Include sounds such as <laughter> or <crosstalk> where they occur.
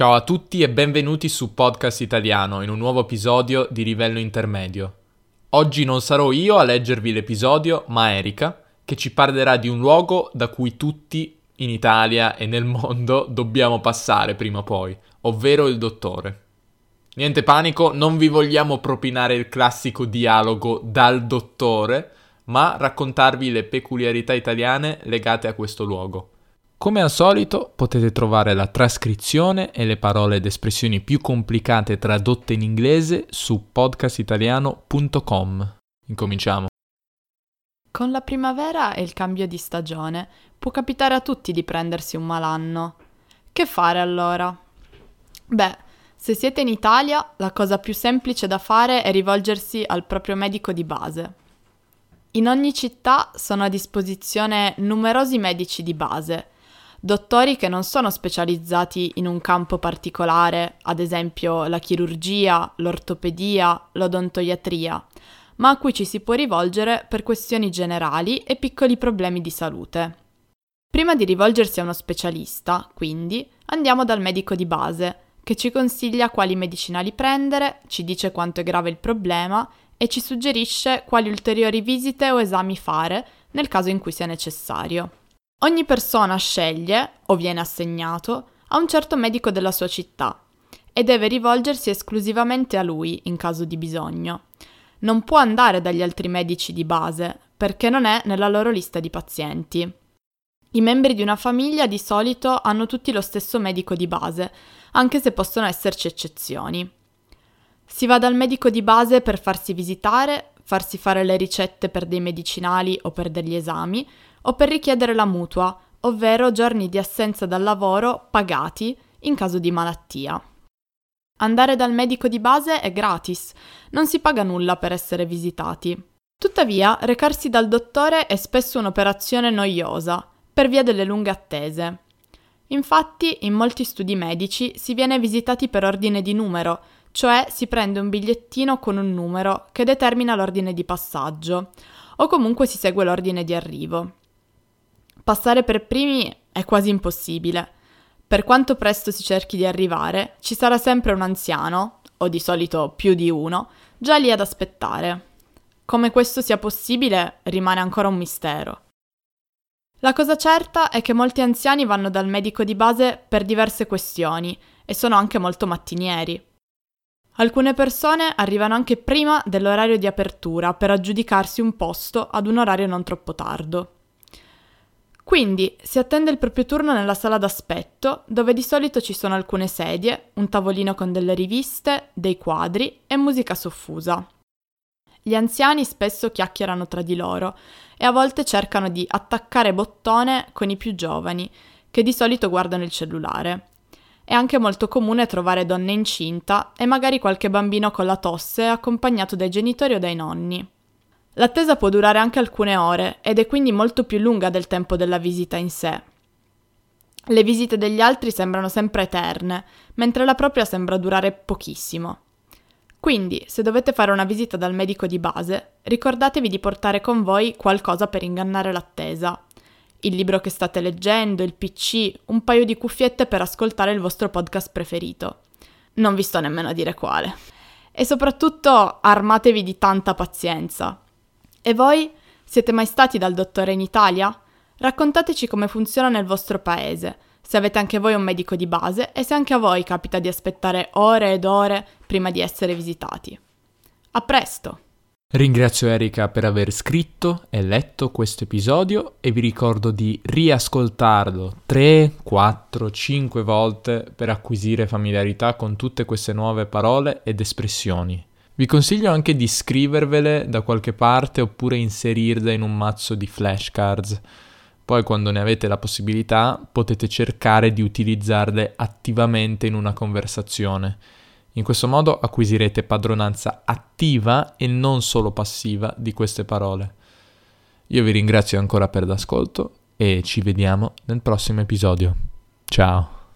Ciao a tutti e benvenuti su Podcast Italiano in un nuovo episodio di livello intermedio. Oggi non sarò io a leggervi l'episodio, ma Erika, che ci parlerà di un luogo da cui tutti in Italia e nel mondo <laughs> dobbiamo passare prima o poi, ovvero il dottore. Niente panico, non vi vogliamo propinare il classico dialogo dal dottore, ma raccontarvi le peculiarità italiane legate a questo luogo. Come al solito potete trovare la trascrizione e le parole ed espressioni più complicate tradotte in inglese su podcastitaliano.com. Incominciamo. Con la primavera e il cambio di stagione può capitare a tutti di prendersi un malanno. Che fare allora? Beh, se siete in Italia, la cosa più semplice da fare è rivolgersi al proprio medico di base. In ogni città sono a disposizione numerosi medici di base, dottori che non sono specializzati in un campo particolare, ad esempio la chirurgia, l'ortopedia, l'odontoiatria, ma a cui ci si può rivolgere per questioni generali e piccoli problemi di salute. Prima di rivolgersi a uno specialista, quindi, andiamo dal medico di base, che ci consiglia quali medicinali prendere, ci dice quanto è grave il problema e ci suggerisce quali ulteriori visite o esami fare nel caso in cui sia necessario. Ogni persona sceglie, o viene assegnato, a un certo medico della sua città e deve rivolgersi esclusivamente a lui in caso di bisogno. Non può andare dagli altri medici di base perché non è nella loro lista di pazienti. I membri di una famiglia di solito hanno tutti lo stesso medico di base, anche se possono esserci eccezioni. Si va dal medico di base per farsi visitare, farsi fare le ricette per dei medicinali o per degli esami, o per richiedere la mutua, ovvero giorni di assenza dal lavoro pagati in caso di malattia. Andare dal medico di base è gratis, non si paga nulla per essere visitati. Tuttavia, recarsi dal dottore è spesso un'operazione noiosa, per via delle lunghe attese. Infatti, in molti studi medici si viene visitati per ordine di numero, cioè si prende un bigliettino con un numero che determina l'ordine di passaggio, o comunque si segue l'ordine di arrivo. Passare per primi è quasi impossibile. Per quanto presto si cerchi di arrivare, ci sarà sempre un anziano, o di solito più di uno, già lì ad aspettare. Come questo sia possibile rimane ancora un mistero. La cosa certa è che molti anziani vanno dal medico di base per diverse questioni e sono anche molto mattinieri. Alcune persone arrivano anche prima dell'orario di apertura per aggiudicarsi un posto ad un orario non troppo tardo. Quindi si attende il proprio turno nella sala d'aspetto, dove di solito ci sono alcune sedie, un tavolino con delle riviste, dei quadri e musica soffusa. Gli anziani spesso chiacchierano tra di loro e a volte cercano di attaccare bottone con i più giovani, che di solito guardano il cellulare. È anche molto comune trovare donne incinta e magari qualche bambino con la tosse accompagnato dai genitori o dai nonni. L'attesa può durare anche alcune ore ed è quindi molto più lunga del tempo della visita in sé. Le visite degli altri sembrano sempre eterne, mentre la propria sembra durare pochissimo. Quindi, se dovete fare una visita dal medico di base, ricordatevi di portare con voi qualcosa per ingannare l'attesa. Il libro che state leggendo, il PC, un paio di cuffiette per ascoltare il vostro podcast preferito. Non vi sto nemmeno a dire quale. E soprattutto armatevi di tanta pazienza. E voi? Siete mai stati dal dottore in Italia? Raccontateci come funziona nel vostro paese, se avete anche voi un medico di base e se anche a voi capita di aspettare ore ed ore prima di essere visitati. A presto! Ringrazio Erika per aver scritto e letto questo episodio e vi ricordo di riascoltarlo 3, 4, 5 volte per acquisire familiarità con tutte queste nuove parole ed espressioni. Vi consiglio anche di scrivervele da qualche parte oppure inserirle in un mazzo di flashcards. Poi quando ne avete la possibilità potete cercare di utilizzarle attivamente in una conversazione. In questo modo acquisirete padronanza attiva e non solo passiva di queste parole. Io vi ringrazio ancora per l'ascolto e ci vediamo nel prossimo episodio. Ciao!